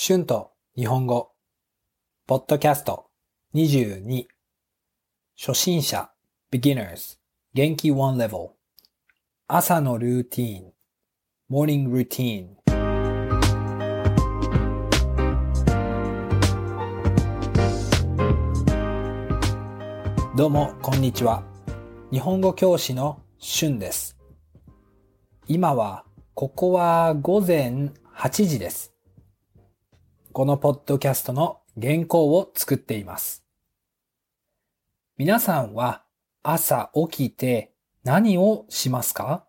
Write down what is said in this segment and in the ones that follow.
春と日本語、ポッドキャスト22、初心者、beginners、元気 one level、朝のルーティーン、morning routine、どうも、こんにちは。日本語教師の春です。今は、ここは午前8時です。このポッドキャストの原稿を作っています。皆さんは朝起きて何をしますか？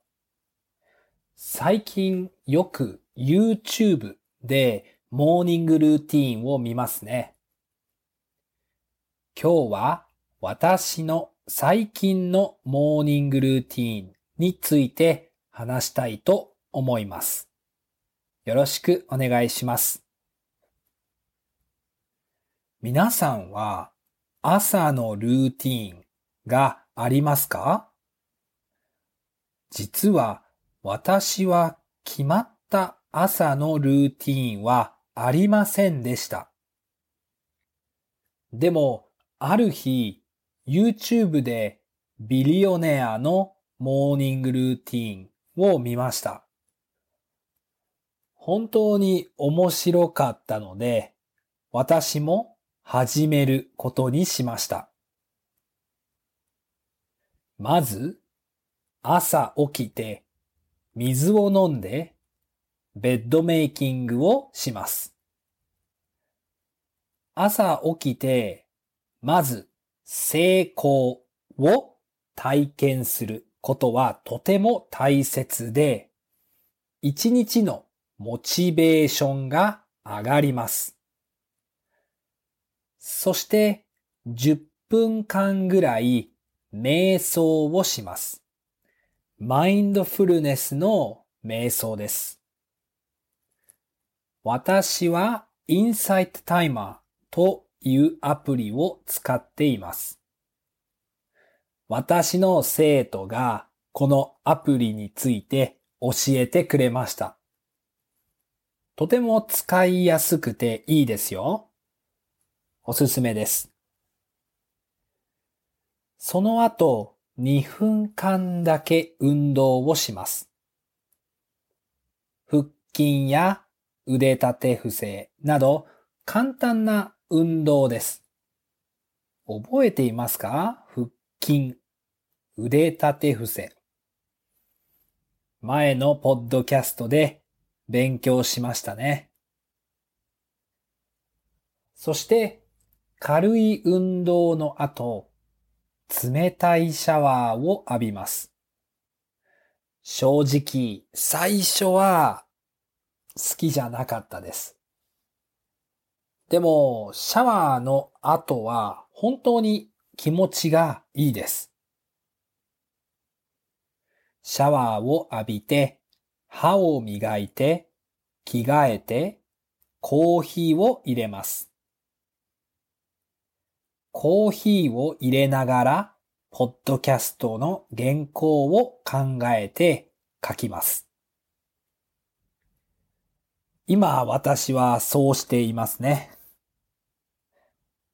最近よく YouTube でモーニングルーティーンを見ますね。今日は私の最近のモーニングルーティーンについて話したいと思います。よろしくお願いします。皆さんは朝のルーティーンがありますか？実は私は決まった朝のルーティーンはありませんでした。でも、ある日、YouTube でビリオネアのモーニングルーティーンを見ました。本当に面白かったので、私も始めることにしました。まず、朝起きて、水を飲んで、ベッドメイキングをします。朝起きて、まず、成功を体験することはとても大切で、一日のモチベーションが上がります。そして10分間ぐらい瞑想をします。マインドフルネスの瞑想です。私はインサイトタイマーというアプリを使っています。私の生徒がこのアプリについて教えてくれました。とても使いやすくていいですよ。おすすめです。その後、2分間だけ運動をします。腹筋や腕立て伏せなど簡単な運動です。覚えていますか？腹筋、腕立て伏せ。前のポッドキャストで勉強しましたね。そして、軽い運動の後、冷たいシャワーを浴びます。正直、最初は好きじゃなかったです。でも、シャワーの後は本当に気持ちがいいです。シャワーを浴びて、歯を磨いて、着替えて、コーヒーを入れます。コーヒーを入れながら、ポッドキャストの原稿を考えて書きます。今私はそうしていますね。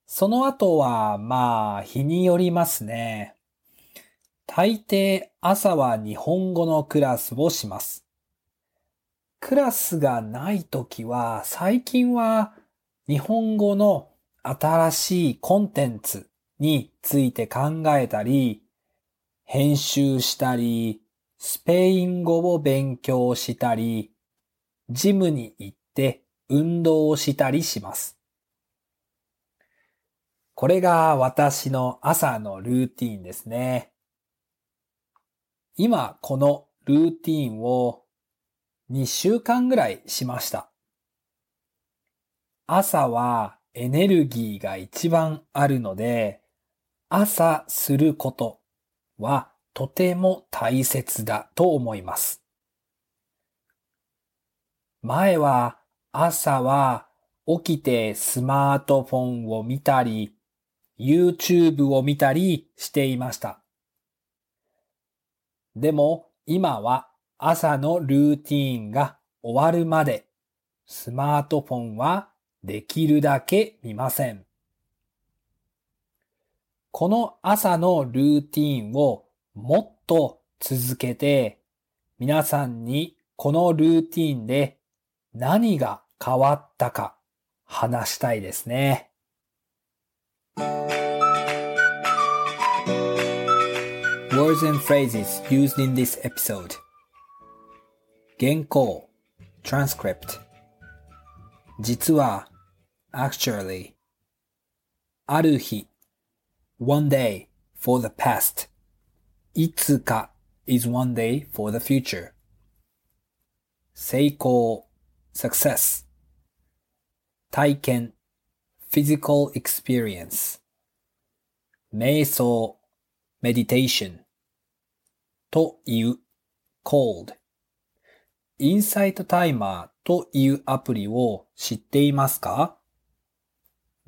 その後はまあ日によりますね。大抵朝は日本語のクラスをします。クラスがないときは最近は日本語の新しいコンテンツについて考えたり、編集したり、スペイン語を勉強したり、ジムに行って運動をしたりします。これが私の朝のルーティンですね。今このルーティンを2週間ぐらいしました。朝はエネルギーが一番あるので、朝することはとても大切だと思います。前は朝は起きてスマートフォンを見たり、YouTube を見たりしていました。でも今は朝のルーティーンが終わるまでスマートフォンはできるだけ見ません。この朝のルーティンをもっと続けて、皆さんにこのルーティンで何が変わったか話したいですね。Words and phrases used in this episode 原稿 transcript 実は actually ある日 one day for the past いつか is one day for the future 成功 success 体験 physical experience 瞑想 meditation という cold インサイトタイマーというアプリを知っていますか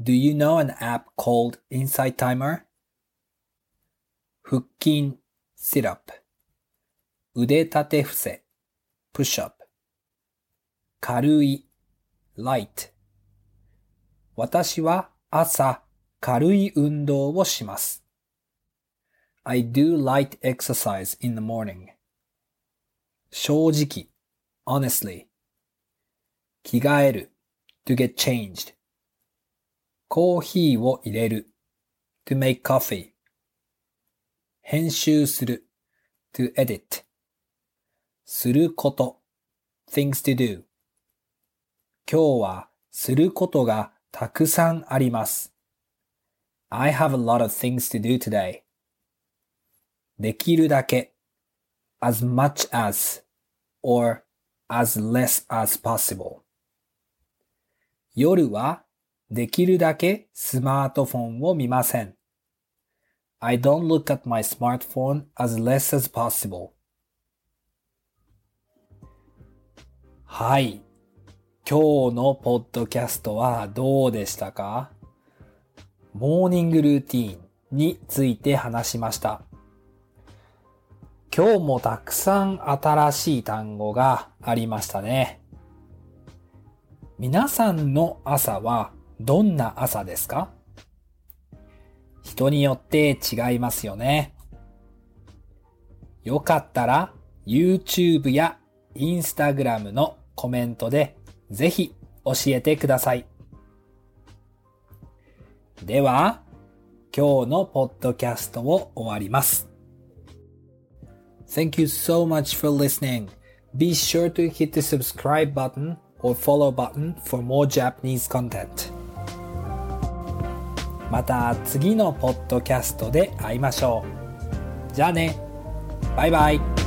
?Do you know an app called Insight Timer? 腹筋 sit up 腕立て伏せ push up 軽い light 私は朝軽い運動をします。I do light exercise in the morning. 正直 honestly 着替える to get changed コーヒーを入れる to make coffee 編集する to edit すること things to do 今日はすることがたくさんあります。I have a lot of things to do today. できるだけ as much as or as less as possible 夜はできるだけスマートフォンを見ません。I don't look at my smartphone as less as possible. はい。今日のポッドキャストはどうでしたか？モーニングルーティーンについて話しました。今日もたくさん新しい単語がありましたね。皆さんの朝はどんな朝ですか人によって違いますよね。よかったら YouTube や Instagram のコメントでぜひ教えてください。では、今日のポッドキャストを終わります。Thank you so much for listening. Be sure to hit the subscribe button or follow button for more Japanese content. また次のポッドキャストで会いましょう。じゃあね。バイバイ。